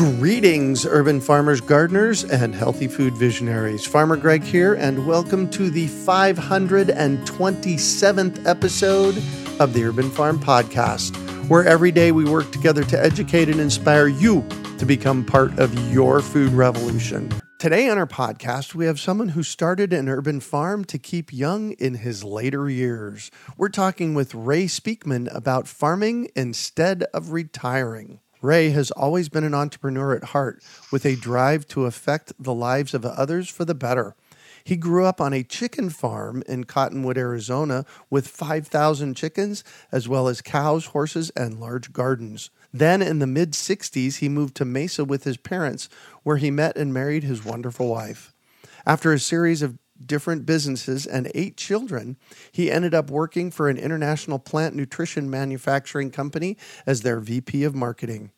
Greetings, urban farmers, gardeners, and healthy food visionaries. Farmer Greg here, and welcome to the 527th episode of the Urban Farm Podcast, where every day we work together to educate and inspire you to become part of your food revolution. Today on our podcast, we have someone who started an urban farm to keep young in his later years. We're talking with Ray Speakman about farming instead of retiring. Ray has always been an entrepreneur at heart with a drive to affect the lives of others for the better. He grew up on a chicken farm in Cottonwood, Arizona, with 5,000 chickens, as well as cows, horses, and large gardens. Then, in the mid 60s, he moved to Mesa with his parents, where he met and married his wonderful wife. After a series of different businesses and eight children, he ended up working for an international plant nutrition manufacturing company as their VP of marketing.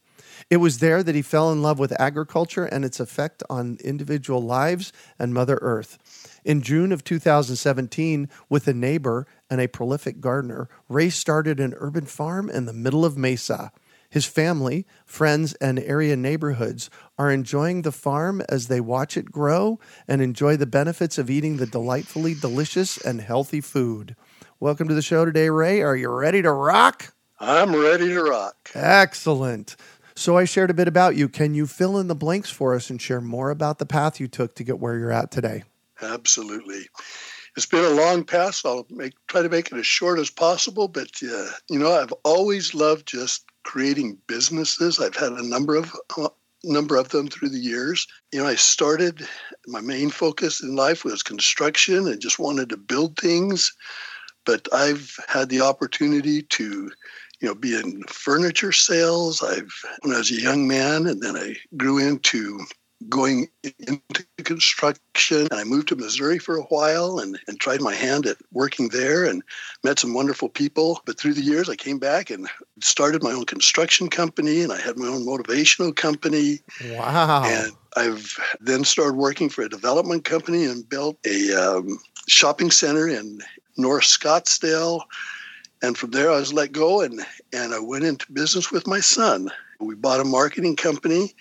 It was there that he fell in love with agriculture and its effect on individual lives and Mother Earth. In June of 2017, with a neighbor and a prolific gardener, Ray started an urban farm in the middle of Mesa. His family, friends, and area neighborhoods are enjoying the farm as they watch it grow and enjoy the benefits of eating the delightfully delicious and healthy food. Welcome to the show today, Ray. Are you ready to rock? I'm ready to rock. Excellent. So, I shared a bit about you. Can you fill in the blanks for us and share more about the path you took to get where you're at today? Absolutely. It's been a long path. So I'll make, try to make it as short as possible. But, uh, you know, I've always loved just creating businesses. I've had a number of uh, number of them through the years. You know, I started my main focus in life was construction and just wanted to build things, but I've had the opportunity to you know, be in furniture sales. I've when I was a young man, and then I grew into going into construction. And I moved to Missouri for a while and, and tried my hand at working there and met some wonderful people. But through the years, I came back and started my own construction company and I had my own motivational company. Wow. And I've then started working for a development company and built a um, shopping center in North Scottsdale. And from there, I was let go and, and I went into business with my son. We bought a marketing company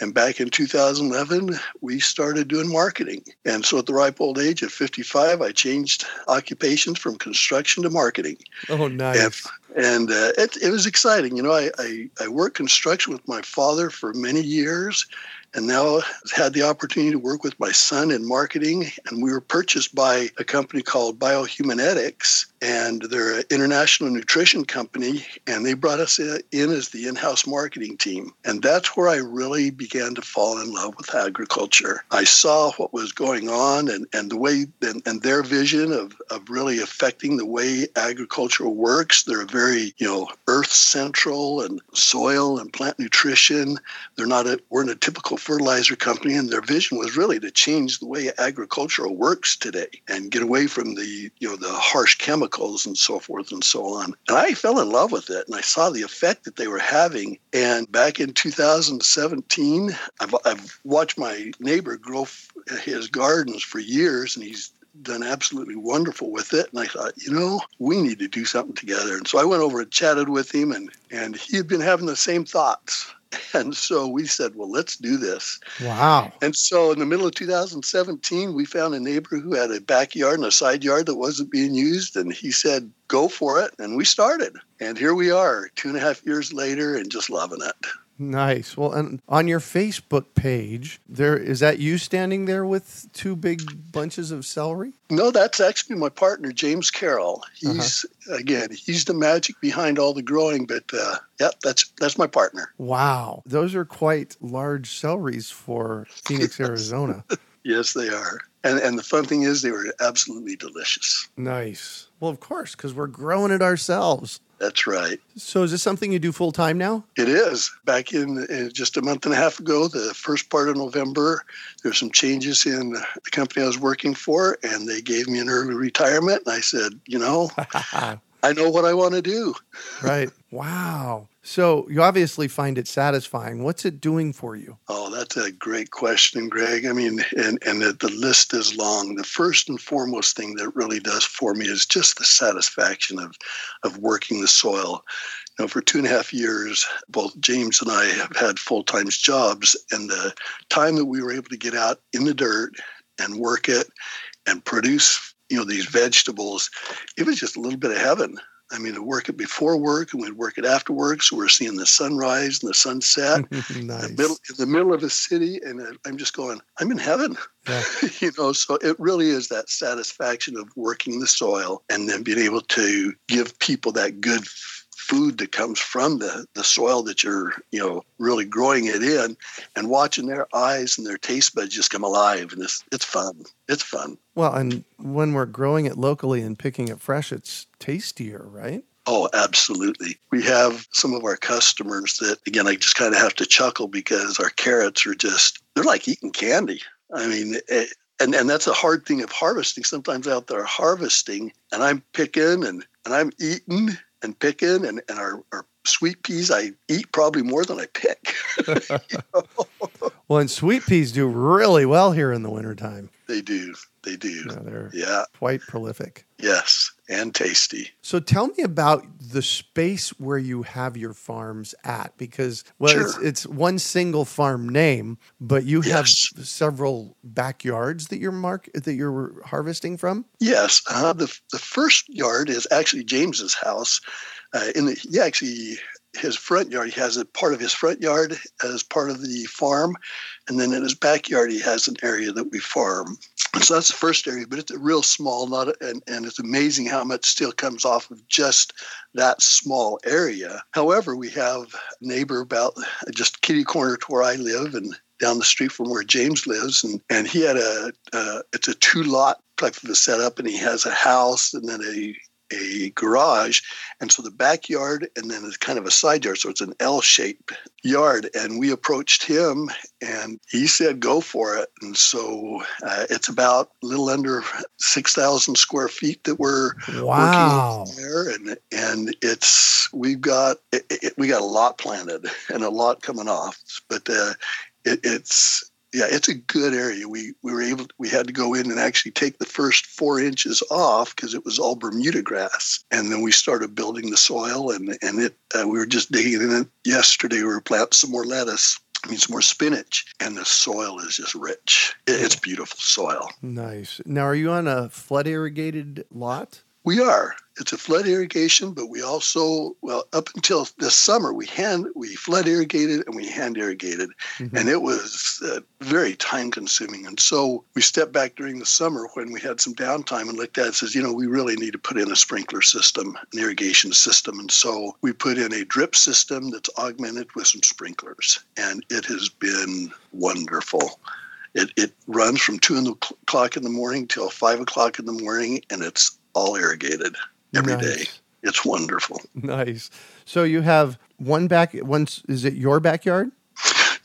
and back in 2011, we started doing marketing. And so at the ripe old age of 55, I changed occupations from construction to marketing. Oh, nice. And, and uh, it, it was exciting. You know, I, I, I worked construction with my father for many years and now had the opportunity to work with my son in marketing. And we were purchased by a company called Biohumanetics, and they're an international nutrition company. And they brought us in as the in house marketing team. And that's where I really began to fall in love with agriculture. I saw what was going on and, and the way and, and their vision of, of really affecting the way agriculture works. They're very, you know, earth central and soil and plant nutrition. They're not a, we're in a typical fertilizer company, and their vision was really to change the way agriculture works today and get away from the you know the harsh chemicals and so forth and so on. And I fell in love with it, and I saw the effect that they were having. And back in 2017, I've, I've watched my neighbor grow his gardens for years, and he's done absolutely wonderful with it. And I thought, you know, we need to do something together. And so I went over and chatted with him, and, and he had been having the same thoughts. And so we said, well, let's do this. Wow. And so in the middle of 2017, we found a neighbor who had a backyard and a side yard that wasn't being used. And he said, go for it. And we started. And here we are, two and a half years later, and just loving it. Nice. Well, and on your Facebook page, there is that you standing there with two big bunches of celery? No, that's actually my partner, James Carroll. He's uh-huh. again, he's the magic behind all the growing, but uh, yeah, that's that's my partner. Wow, those are quite large celeries for Phoenix, Arizona. yes, they are. And and the fun thing is, they were absolutely delicious. Nice. Well, of course, because we're growing it ourselves. That's right. So, is this something you do full time now? It is. Back in, in, just a month and a half ago, the first part of November, there were some changes in the company I was working for, and they gave me an early retirement. And I said, you know, I know what I want to do. right. Wow. So you obviously find it satisfying. What's it doing for you? Oh, that's a great question, Greg. I mean, and, and the, the list is long. The first and foremost thing that really does for me is just the satisfaction of, of working the soil. You know, for two and a half years, both James and I have had full time jobs, and the time that we were able to get out in the dirt and work it and produce, you know, these vegetables, it was just a little bit of heaven. I mean, to work it before work and we'd work it after work. So we're seeing the sunrise and the sunset nice. in, the middle, in the middle of a city. And I'm just going, I'm in heaven. Yeah. you know, so it really is that satisfaction of working the soil and then being able to give people that good food that comes from the, the soil that you're, you know, really growing it in and watching their eyes and their taste buds just come alive. And it's, it's fun. It's fun. Well, and when we're growing it locally and picking it fresh, it's tastier, right? Oh, absolutely. We have some of our customers that, again, I just kind of have to chuckle because our carrots are just, they're like eating candy. I mean, it, eh, and, and that's a hard thing of harvesting. Sometimes out there harvesting and I'm picking and, and I'm eating and picking and, and our, our sweet peas I eat probably more than I pick. well, and sweet peas do really well here in the wintertime. They do. They do. Yeah, they're yeah. quite prolific. Yes, and tasty. So tell me about the space where you have your farms at because well sure. it's, it's one single farm name, but you have several backyards that you're mark that you're harvesting from? Yes. Uh, the the first yard is actually James's house. Uh, in the, he actually his front yard. He has a part of his front yard as part of the farm, and then in his backyard he has an area that we farm. And so that's the first area, but it's a real small, not a, and and it's amazing how much still comes off of just that small area. However, we have a neighbor about just kitty corner to where I live, and down the street from where James lives, and and he had a uh, it's a two lot type of a setup, and he has a house and then a a garage. And so the backyard and then it's kind of a side yard. So it's an L shaped yard. And we approached him and he said, go for it. And so uh, it's about a little under 6,000 square feet that we're wow. working there. And, and it's, we've got, it, it, we got a lot planted and a lot coming off. But uh, it, it's, yeah, it's a good area. We we were able we had to go in and actually take the first four inches off because it was all Bermuda grass, and then we started building the soil and and it uh, we were just digging in it yesterday. We were planting some more lettuce. I mean, some more spinach, and the soil is just rich. It's beautiful soil. Nice. Now, are you on a flood irrigated lot? We are. It's a flood irrigation, but we also, well, up until this summer, we hand we flood irrigated and we hand irrigated, mm-hmm. and it was uh, very time consuming. And so we stepped back during the summer when we had some downtime and looked at it and says, you know, we really need to put in a sprinkler system, an irrigation system. And so we put in a drip system that's augmented with some sprinklers, and it has been wonderful. It, it runs from two o'clock in the morning till five o'clock in the morning, and it's all irrigated every nice. day. It's wonderful. Nice. So you have one back. Once is it your backyard?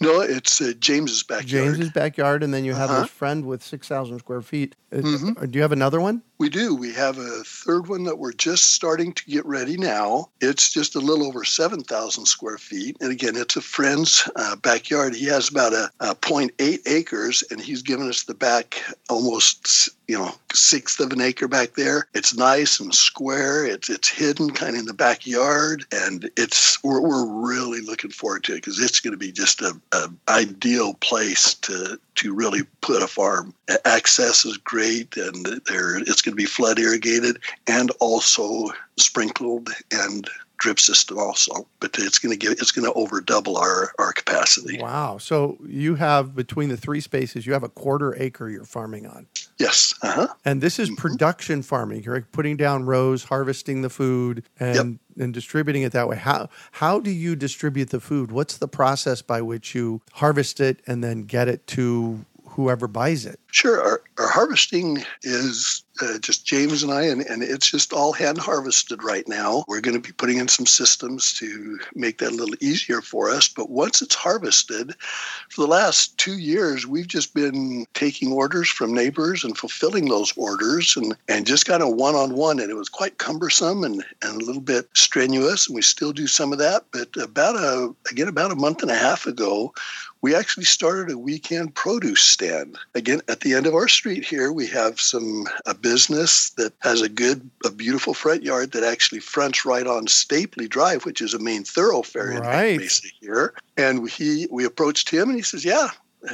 No, it's uh, James's backyard. James's backyard, and then you have uh-huh. this friend with six thousand square feet. Mm-hmm. Do you have another one? We do. We have a third one that we're just starting to get ready now. It's just a little over 7,000 square feet. And again, it's a friend's uh, backyard. He has about a, a 0.8 acres, and he's given us the back almost, you know, sixth of an acre back there. It's nice and square. It's it's hidden kind of in the backyard, and it's we're, we're really looking forward to it because it's going to be just a, a ideal place to to really put a farm. Access is great, and there it's going to be flood irrigated and also sprinkled and drip system also but it's going to get it's going to over double our our capacity. Wow. So you have between the three spaces you have a quarter acre you're farming on. Yes. Uh-huh. and this is mm-hmm. production farming you're putting down rows harvesting the food and yep. and distributing it that way. How how do you distribute the food? What's the process by which you harvest it and then get it to whoever buys it. Sure our, our harvesting is uh, just James and I, and, and it's just all hand harvested right now. We're going to be putting in some systems to make that a little easier for us. But once it's harvested, for the last two years, we've just been taking orders from neighbors and fulfilling those orders and, and just kind of one on one. And it was quite cumbersome and, and a little bit strenuous. And we still do some of that. But about a, again, about a month and a half ago, we actually started a weekend produce stand. Again, at the end of our street here, we have some a business that has a good, a beautiful front yard that actually fronts right on Stapley Drive, which is a main thoroughfare right. in Mesa here. And he, we approached him, and he says, "Yeah,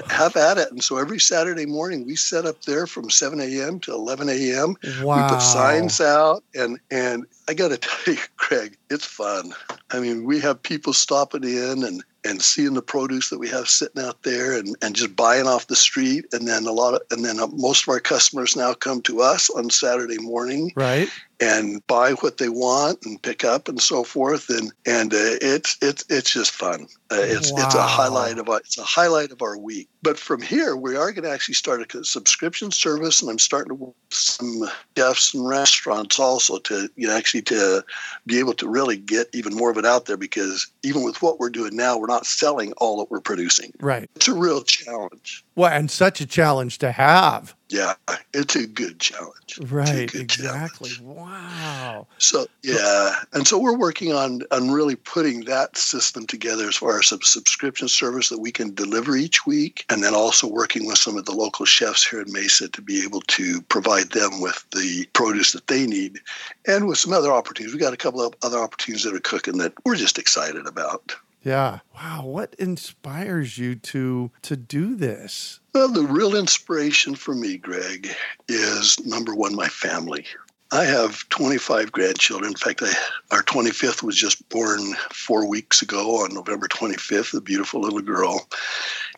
have at it. And so every Saturday morning we set up there from 7 a.m. to 11 a.m. Wow. We put signs out and, and I got to tell you, Craig, it's fun. I mean, we have people stopping in and, and seeing the produce that we have sitting out there and, and just buying off the street. And then a lot of, and then uh, most of our customers now come to us on Saturday morning. Right and buy what they want and pick up and so forth. And and uh, it's it's it's just fun. Uh, it's wow. it's a highlight of our, it's a highlight of our week. But from here we are going to actually start a subscription service and i'm starting to work with some chefs and restaurants also to you know actually to be able to really get even more of it out there because even with what we're doing now we're not selling all that we're producing. Right. It's a real challenge. Well and such a challenge to have yeah, it's a good challenge. Right, good exactly. Challenge. Wow. So yeah, and so we're working on on really putting that system together as far as a subscription service that we can deliver each week, and then also working with some of the local chefs here in Mesa to be able to provide them with the produce that they need, and with some other opportunities. We got a couple of other opportunities that are cooking that we're just excited about. Yeah. Wow. What inspires you to to do this? Well, the real inspiration for me, Greg, is number one, my family. I have 25 grandchildren. In fact, I, our 25th was just born four weeks ago on November 25th, a beautiful little girl.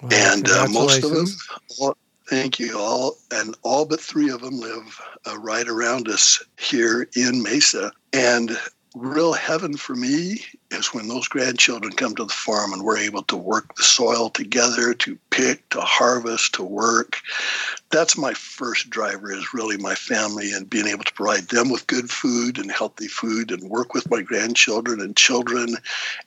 Wow, and uh, most of them, all, thank you all, and all but three of them live uh, right around us here in Mesa. And real heaven for me is when those grandchildren come to the farm and we're able to work the soil together to pick to harvest to work. That's my first driver is really my family and being able to provide them with good food and healthy food and work with my grandchildren and children.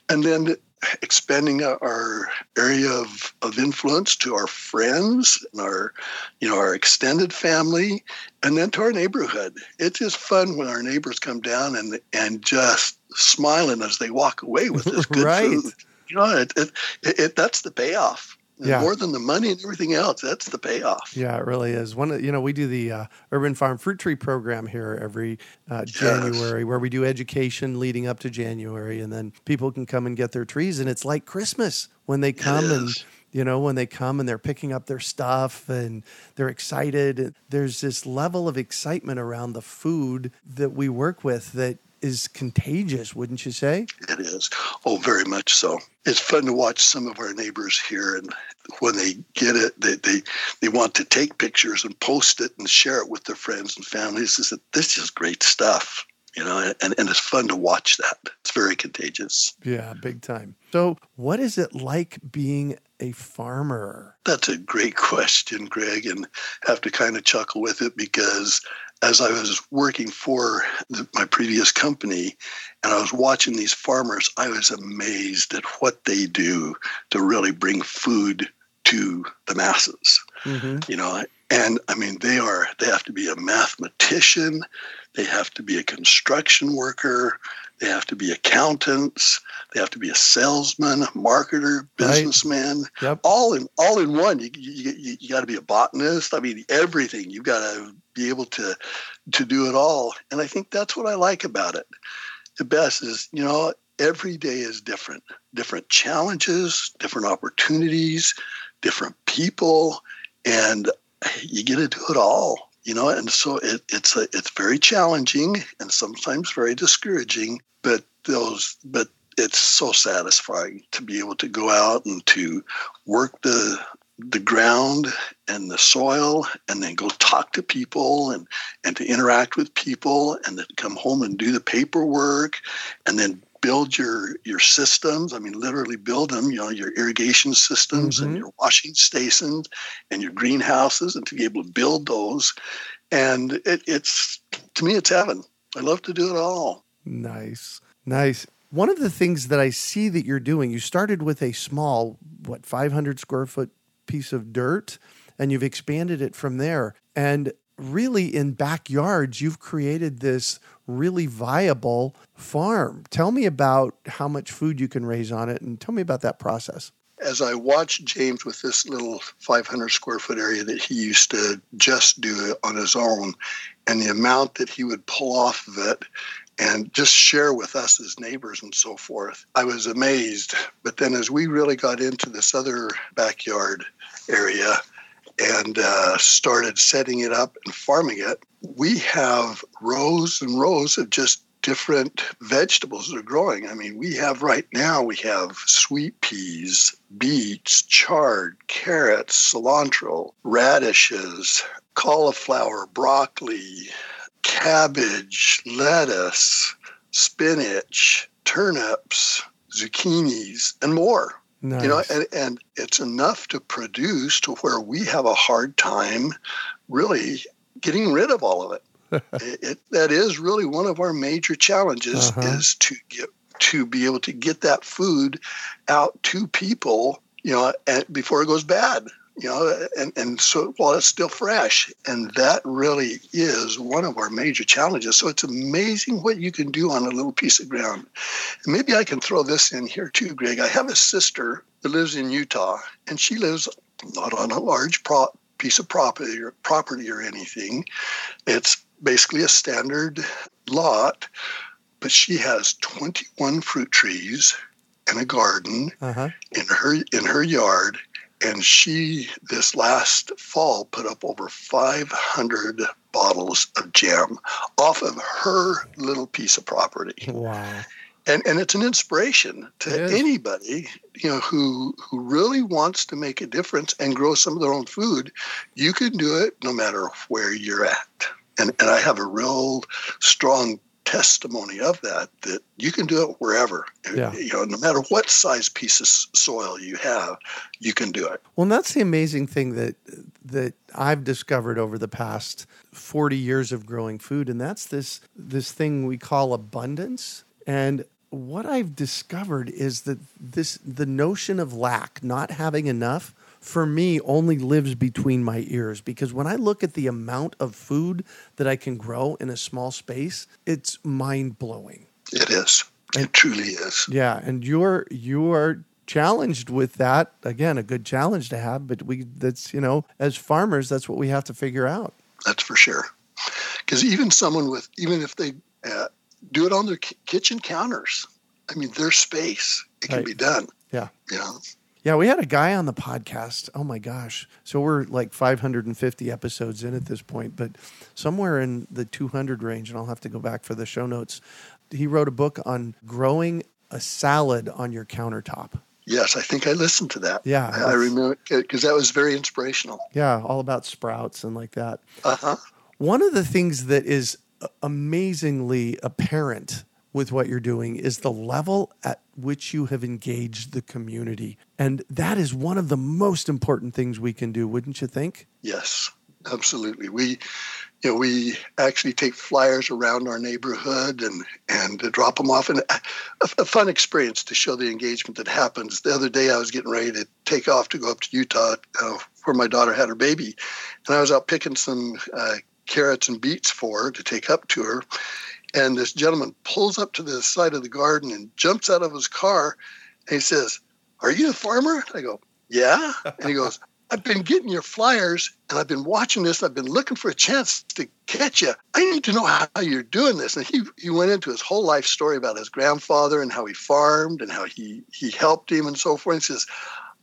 And then expanding our area of, of influence to our friends and our you know our extended family and then to our neighborhood. It's just fun when our neighbors come down and and just smiling as they walk away with this good right. food you know it, it, it, that's the payoff yeah. more than the money and everything else. That's the payoff. Yeah, it really is. One, you know, we do the uh, Urban Farm Fruit Tree Program here every uh, January, yes. where we do education leading up to January, and then people can come and get their trees, and it's like Christmas when they come and you know when they come and they're picking up their stuff and they're excited there's this level of excitement around the food that we work with that is contagious, wouldn't you say? It is. Oh, very much so. It's fun to watch some of our neighbors here, and when they get it, they they, they want to take pictures and post it and share it with their friends and families. Is that this is great stuff, you know, and, and it's fun to watch that. It's very contagious. Yeah, big time. So, what is it like being a farmer? That's a great question, Greg, and have to kind of chuckle with it because as I was working for the, my previous company and I was watching these farmers, I was amazed at what they do to really bring food to the masses. Mm-hmm. you know, and I mean, they are, they have to be a mathematician, they have to be a construction worker, they have to be accountants, they have to be a salesman, marketer, businessman, right. yep. all in all in one. You, you, you, you got to be a botanist. I mean, everything. You've got to be able to to do it all. And I think that's what I like about it. The best is, you know, every day is different. Different challenges, different opportunities, different people, and you get to do it all you know and so it, it's a, it's very challenging and sometimes very discouraging but those but it's so satisfying to be able to go out and to work the the ground and the soil and then go talk to people and and to interact with people and then come home and do the paperwork and then build your your systems. I mean, literally build them. You know, your irrigation systems mm-hmm. and your washing stations and your greenhouses, and to be able to build those. And it, it's to me, it's heaven. I love to do it all. Nice, nice. One of the things that I see that you're doing, you started with a small, what, 500 square foot piece of dirt, and you've expanded it from there. And really, in backyards, you've created this really viable farm. Tell me about how much food you can raise on it and tell me about that process. As I watched James with this little 500 square foot area that he used to just do on his own, and the amount that he would pull off of it and just share with us as neighbors and so forth, I was amazed. But then as we really got into this other backyard area, and uh, started setting it up and farming it, we have rows and rows of just different vegetables that are growing. I mean, we have right now, we have sweet peas, beets, chard, carrots, cilantro, radishes, cauliflower, broccoli, cabbage, lettuce, spinach, turnips, zucchinis, and more. Nice. You know, and, and it's enough to produce to where we have a hard time really getting rid of all of it. it, it that is really one of our major challenges uh-huh. is to get to be able to get that food out to people, you know, and before it goes bad you know, and, and so while it's still fresh. And that really is one of our major challenges. So it's amazing what you can do on a little piece of ground. And maybe I can throw this in here too, Greg. I have a sister that lives in Utah, and she lives not on a large pro- piece of property or property or anything. It's basically a standard lot, but she has 21 fruit trees and a garden uh-huh. in her in her yard and she this last fall put up over 500 bottles of jam off of her little piece of property. Wow. And and it's an inspiration to anybody you know who who really wants to make a difference and grow some of their own food. You can do it no matter where you're at. And and i have a real strong testimony of that that you can do it wherever. Yeah. you know no matter what size piece of soil you have you can do it. Well that's the amazing thing that that i've discovered over the past 40 years of growing food and that's this this thing we call abundance. And what i've discovered is that this the notion of lack not having enough for me only lives between my ears because when I look at the amount of food that I can grow in a small space, it's mind blowing. It is. It truly is. Yeah, and you're you're challenged with that. Again, a good challenge to have, but we that's, you know, as farmers, that's what we have to figure out. That's for sure. Cuz even someone with even if they uh, do it on their kitchen counters, I mean, their space, it can right. be done. Yeah. You know, yeah, we had a guy on the podcast. Oh my gosh. So we're like 550 episodes in at this point, but somewhere in the 200 range, and I'll have to go back for the show notes. He wrote a book on growing a salad on your countertop. Yes, I think I listened to that. Yeah. I, I remember because that was very inspirational. Yeah, all about sprouts and like that. Uh huh. One of the things that is amazingly apparent with what you're doing is the level at which you have engaged the community. And that is one of the most important things we can do, wouldn't you think? Yes. absolutely. We you know, we actually take flyers around our neighborhood and and drop them off, and a, a, fun experience to show the engagement that happens. The other day, I was getting ready to take off to go up to Utah, uh, where my daughter had her baby, and I was out picking some uh, carrots and beets for her to take up to her, and this gentleman pulls up to the side of the garden and jumps out of his car, and he says, "Are you a farmer?" I go, "Yeah," and he goes. I've been getting your flyers and I've been watching this. I've been looking for a chance to catch you. I need to know how you're doing this. And he, he went into his whole life story about his grandfather and how he farmed and how he, he helped him and so forth. And he says,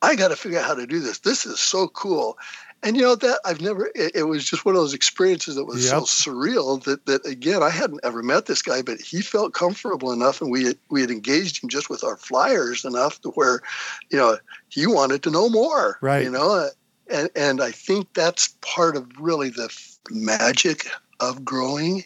I got to figure out how to do this. This is so cool and you know that I've never. It, it, was just one of those experiences that was yep. so surreal that that again I hadn't ever met this guy, but he felt comfortable enough, and we had, we had engaged him just with our flyers enough to where, you know, he wanted to know more. Right. You know, uh, and and I think that's part of really the magic of growing,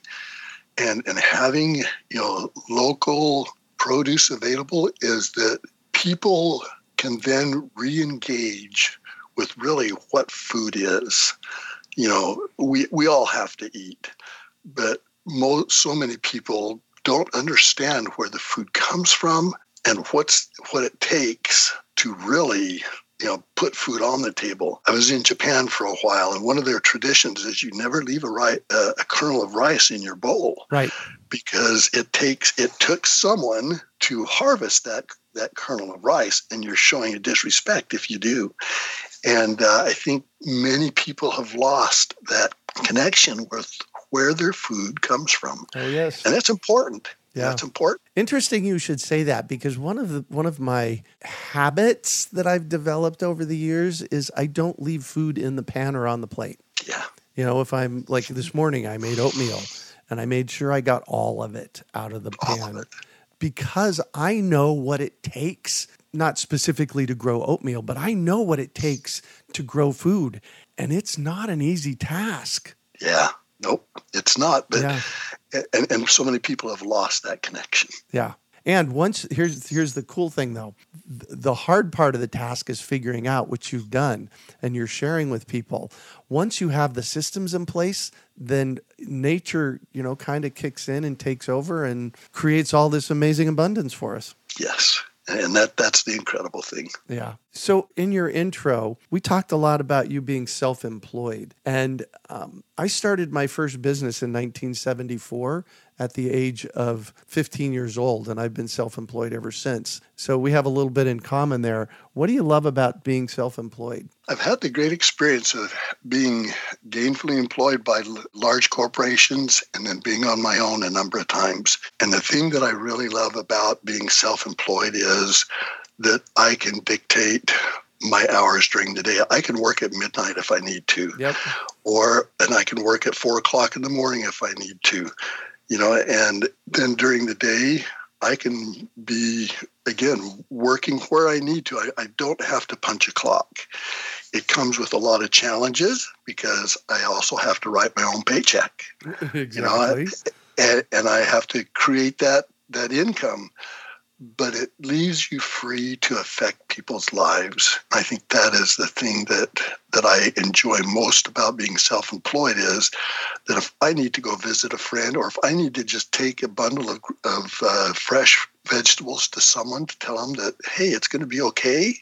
and and having you know local produce available is that people can then re-engage with really what food is. You know, we, we all have to eat, but mo- so many people don't understand where the food comes from and what's what it takes to really you know put food on the table. I was in Japan for a while, and one of their traditions is you never leave a, ri- uh, a kernel of rice in your bowl, right? Because it takes it took someone to harvest that that kernel of rice, and you're showing a disrespect if you do. And uh, I think many people have lost that connection with where their food comes from. Oh yes, and that's important. Yeah, that's important. Interesting, you should say that because one of the one of my habits that I've developed over the years is I don't leave food in the pan or on the plate. Yeah, you know, if I'm like this morning, I made oatmeal and I made sure I got all of it out of the pan of because I know what it takes not specifically to grow oatmeal, but I know what it takes to grow food. And it's not an easy task. Yeah. Nope. It's not. But yeah. and, and so many people have lost that connection. Yeah. And once here's here's the cool thing though. The hard part of the task is figuring out what you've done and you're sharing with people. Once you have the systems in place, then nature, you know, kind of kicks in and takes over and creates all this amazing abundance for us. Yes and that that's the incredible thing. Yeah. So in your intro we talked a lot about you being self-employed. And um, i started my first business in 1974 at the age of 15 years old, and I've been self employed ever since. So we have a little bit in common there. What do you love about being self employed? I've had the great experience of being gainfully employed by large corporations and then being on my own a number of times. And the thing that I really love about being self employed is that I can dictate my hours during the day. I can work at midnight if I need to. Yep. Or and I can work at four o'clock in the morning if I need to you know, and then during the day, I can be, again, working where I need to. I, I don't have to punch a clock. It comes with a lot of challenges because I also have to write my own paycheck. Exactly. You know, and, and I have to create that that income but it leaves you free to affect people's lives. I think that is the thing that that I enjoy most about being self-employed is that if I need to go visit a friend or if I need to just take a bundle of, of uh, fresh vegetables to someone to tell them that hey, it's going to be okay,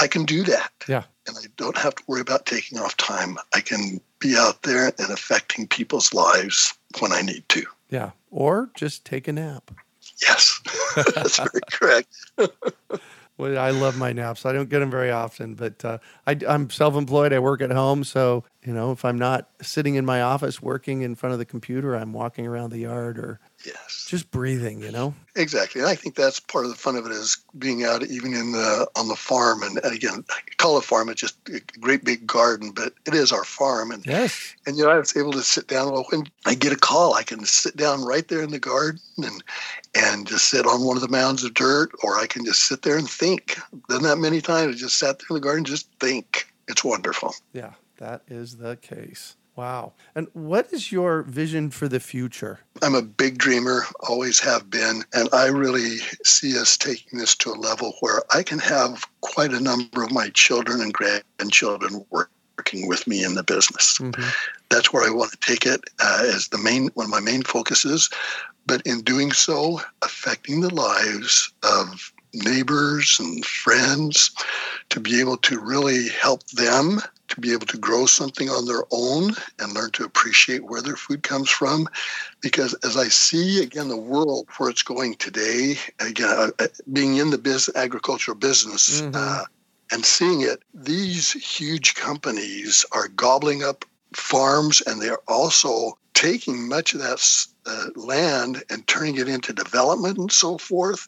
I can do that. Yeah. And I don't have to worry about taking off time. I can be out there and affecting people's lives when I need to. Yeah. Or just take a nap. Yes, that's very correct. well, I love my naps. I don't get them very often, but uh, I, I'm self-employed. I work at home, so you know, if I'm not sitting in my office working in front of the computer, I'm walking around the yard or yes, just breathing. You know, exactly. And I think that's part of the fun of it is being out even in the on the farm. And, and again, I call a farm. It's just a great big garden, but it is our farm. And yes, and you know, I was able to sit down. Well, when I get a call, I can sit down right there in the garden and and just sit on one of the mounds of dirt, or I can just sit there and think. Done that many times. I just sat there in the garden, just think. It's wonderful. Yeah, that is the case. Wow. And what is your vision for the future? I'm a big dreamer, always have been, and I really see us taking this to a level where I can have quite a number of my children and grandchildren work working with me in the business. Mm-hmm. That's where I want to take it uh, as the main one of my main focuses. But in doing so, affecting the lives of neighbors and friends to be able to really help them to be able to grow something on their own and learn to appreciate where their food comes from. Because as I see again the world where it's going today, again uh, uh, being in the business, agricultural business, mm-hmm. uh, and seeing it, these huge companies are gobbling up farms, and they are also taking much of that uh, land and turning it into development and so forth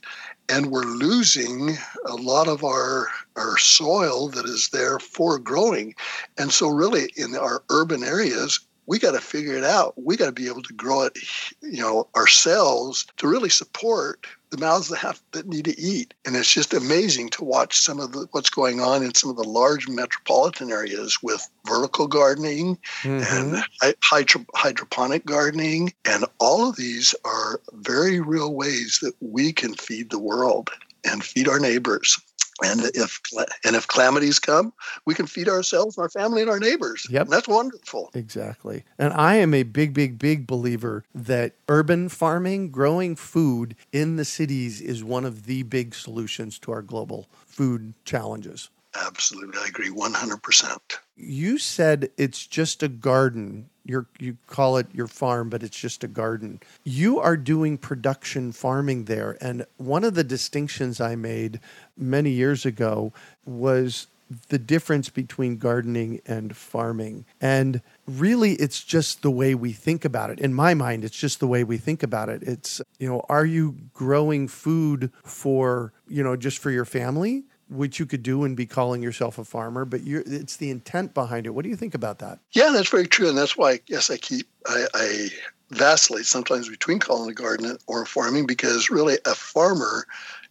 and we're losing a lot of our our soil that is there for growing. And so really in our urban areas we got to figure it out. We got to be able to grow it you know ourselves to really support the mouths that have that need to eat. And it's just amazing to watch some of the, what's going on in some of the large metropolitan areas with vertical gardening mm-hmm. and hydro, hydroponic gardening. And all of these are very real ways that we can feed the world and feed our neighbors and if and if calamities come, we can feed ourselves, our family, and our neighbors. Yep, and that's wonderful. Exactly. And I am a big, big, big believer that urban farming, growing food in the cities, is one of the big solutions to our global food challenges. Absolutely, I agree, one hundred percent. You said it's just a garden you you call it your farm, but it's just a garden. You are doing production farming there, and one of the distinctions I made many years ago was the difference between gardening and farming. And really, it's just the way we think about it. In my mind, it's just the way we think about it. It's, you know, are you growing food for, you know, just for your family? Which you could do and be calling yourself a farmer, but it's the intent behind it. What do you think about that? Yeah, that's very true, and that's why yes, I keep I, I vacillate sometimes between calling a garden or farming because really a farmer,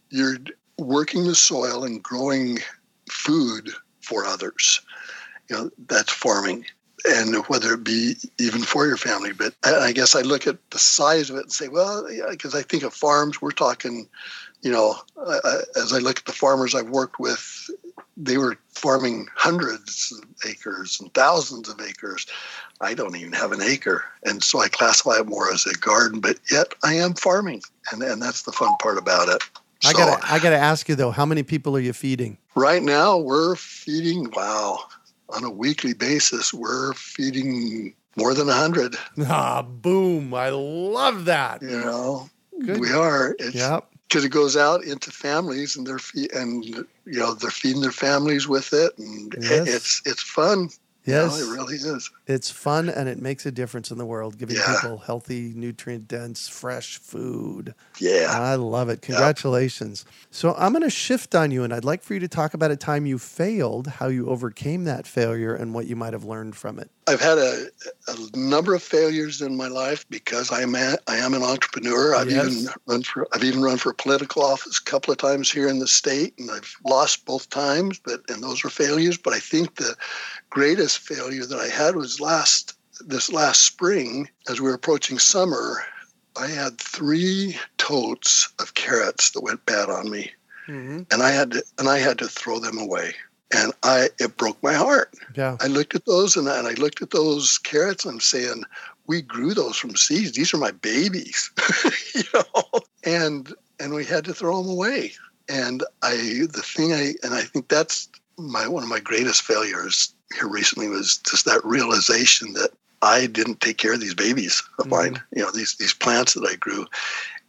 you're working the soil and growing food for others. You know, that's farming. And whether it be even for your family, but I guess I look at the size of it and say, well, because yeah, I think of farms, we're talking you know, I, as I look at the farmers I've worked with, they were farming hundreds of acres and thousands of acres. I don't even have an acre. And so I classify it more as a garden, but yet I am farming. And, and that's the fun part about it. I gotta I gotta ask you though, how many people are you feeding? Right now we're feeding wow. On a weekly basis, we're feeding more than a hundred. Ah, boom. I love that. You know. Good. We are. It's, yep because it goes out into families and they're fe- and you know they're feeding their families with it and yes. it's it's fun. Yes you know, it really is. It's fun and it makes a difference in the world giving yeah. people healthy nutrient dense fresh food. Yeah. I love it. Congratulations. Yep. so i'm going to shift on you and i'd like for you to talk about a time you failed how you overcame that failure and what you might have learned from it I've had a, a, number of failures in my life because I am a, I am an entrepreneur. I've yes. even run for I've even run for political office a couple of times here in the state, and I've lost both times. But and those were failures. But I think the greatest failure that I had was last this last spring as we were approaching summer. I had three totes of carrots that went bad on me, mm-hmm. and I had to and I had to throw them away and I it broke my heart. Yeah. I looked at those and, and I looked at those carrots. I'm saying, we grew those from seeds. These are my babies, you know, and and we had to throw them away. And I the thing I and I think that's my one of my greatest failures here recently was just that realization that I didn't take care of these babies of mm-hmm. mine, you know, these these plants that I grew.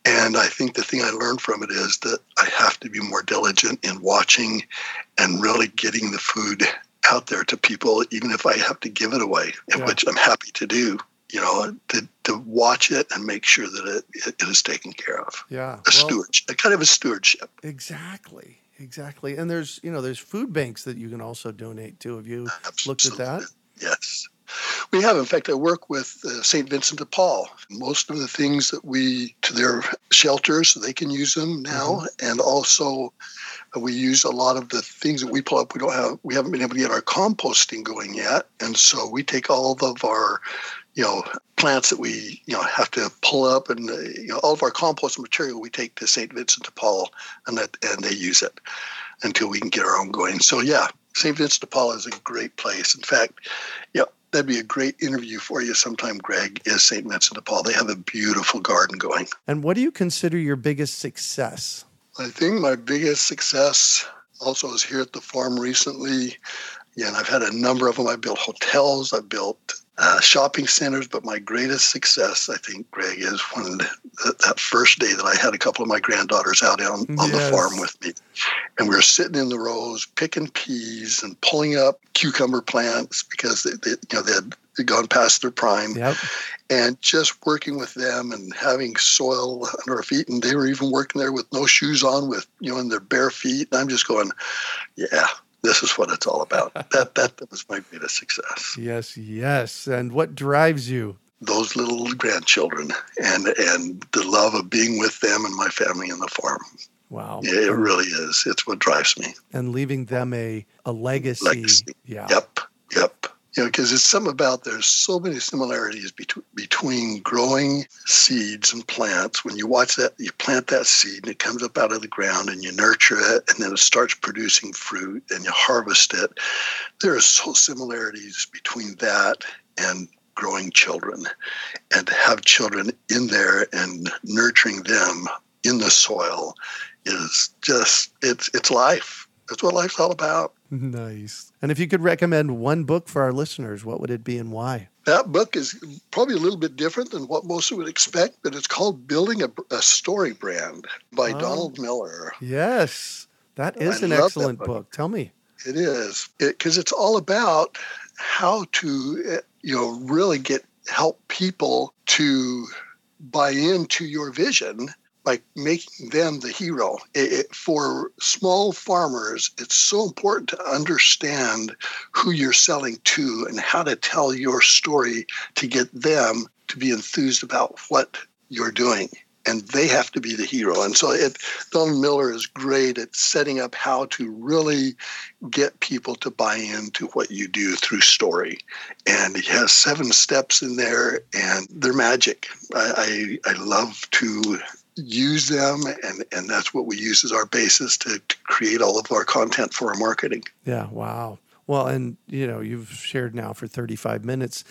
And I think the thing I learned from it is that I have to be more diligent in watching and really getting the food out there to people, even if I have to give it away, yeah. which I'm happy to do. You know, to, to watch it and make sure that it, it is taken care of. Yeah, a well, stewardship, a kind of a stewardship. Exactly, exactly. And there's you know there's food banks that you can also donate to. Have you Absolutely. looked at that? Yes. We have. In fact, I work with uh, St. Vincent de Paul. Most of the things that we to their shelters, they can use them now, mm-hmm. and also uh, we use a lot of the things that we pull up. We don't have. We haven't been able to get our composting going yet, and so we take all of our you know plants that we you know have to pull up and uh, you know all of our compost material we take to St. Vincent de Paul and that and they use it until we can get our own going. So yeah, St. Vincent de Paul is a great place. In fact, yeah, that'd be a great interview for you sometime, Greg, is St. Vincent de Paul. They have a beautiful garden going. And what do you consider your biggest success? I think my biggest success also is here at the farm recently. Yeah, and I've had a number of them. I built hotels, I built uh, shopping centers, but my greatest success, I think, Greg, is when the, that first day that I had a couple of my granddaughters out on, on yes. the farm with me. And we were sitting in the rows picking peas and pulling up cucumber plants because they, they you know, they had gone past their prime. Yep. And just working with them and having soil under our feet. And they were even working there with no shoes on, with, you know, in their bare feet. And I'm just going, yeah, this is what it's all about. that that was my greatest success. Yes, yes. And what drives you? Those little grandchildren and and the love of being with them and my family and the farm. Wow. Yeah, it really is. It's what drives me. And leaving them a, a legacy. legacy. Yeah. Yep. Yep you know, because it's some about there's so many similarities between between growing seeds and plants. When you watch that, you plant that seed and it comes up out of the ground and you nurture it and then it starts producing fruit and you harvest it. There are so similarities between that and growing children and to have children in there and nurturing them in the soil is just it's it's life. That's what life's all about. Nice. And if you could recommend one book for our listeners, what would it be and why? That book is probably a little bit different than what most would expect, but it's called Building a, a Story Brand by oh, Donald Miller. Yes, that is I an excellent book. book. Tell me. It is because it, it's all about how to eh, you know really get help people to buy into your vision by making them the hero. It, it, for small farmers, it's so important to understand who you're selling to and how to tell your story to get them to be enthused about what you're doing. And they have to be the hero. And so it, Don Miller is great at setting up how to really get people to buy into what you do through story. And he has seven steps in there, and they're magic. I, I, I love to use them and and that's what we use as our basis to, to create all of our content for our marketing. Yeah wow. Well and you know you've shared now for 35 minutes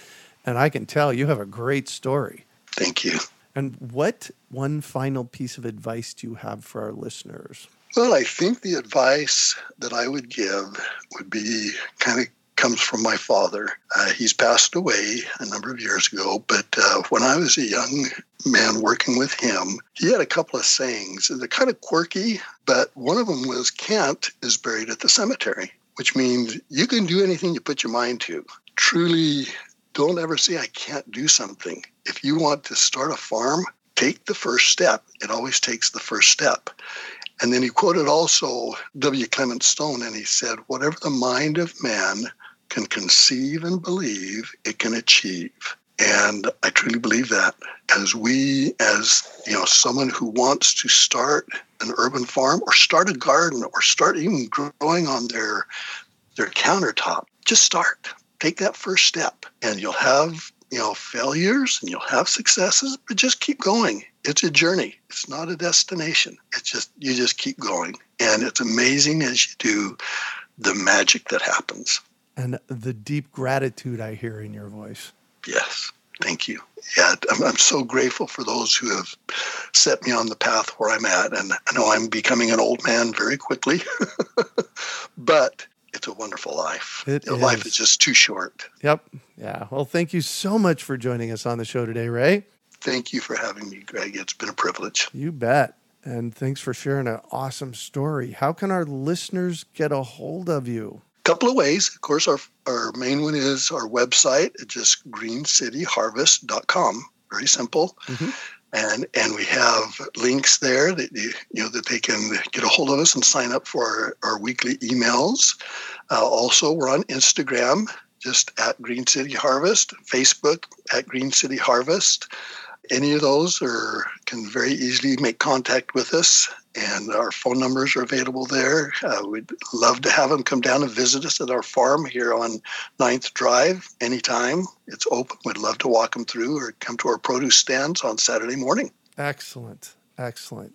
and i can tell you have a great story. Thank you. And what one final piece of advice do you have for our listeners? Well i think the advice that i would give would be kind of comes from my father. Uh, he's passed away a number of years ago, but uh, when I was a young man working with him, he had a couple of sayings. They're kind of quirky, but one of them was Kent is buried at the cemetery, which means you can do anything you put your mind to. Truly, don't ever say, I can't do something. If you want to start a farm, take the first step. It always takes the first step. And then he quoted also W. Clement Stone, and he said, Whatever the mind of man can conceive and believe, it can achieve. And I truly believe that as we, as you know, someone who wants to start an urban farm or start a garden or start even growing on their their countertop, just start. Take that first step, and you'll have you know failures and you'll have successes, but just keep going. It's a journey. It's not a destination. It's just you just keep going, and it's amazing as you do the magic that happens and the deep gratitude I hear in your voice. Yes. Thank you. Yeah, I'm, I'm so grateful for those who have set me on the path where I'm at. And I know I'm becoming an old man very quickly, but it's a wonderful life. It is. Life is just too short. Yep. Yeah. Well, thank you so much for joining us on the show today, Ray. Thank you for having me, Greg. It's been a privilege. You bet. And thanks for sharing an awesome story. How can our listeners get a hold of you? Couple of ways. Of course, our, our main one is our website, just greencityharvest.com. Very simple. Mm-hmm. And, and we have links there that you, you know that they can get a hold of us and sign up for our, our weekly emails. Uh, also, we're on Instagram, just at Green City Harvest, Facebook at Green City Harvest any of those or can very easily make contact with us and our phone numbers are available there. Uh, we'd love to have them come down and visit us at our farm here on ninth drive anytime it's open. We'd love to walk them through or come to our produce stands on saturday morning. Excellent. Excellent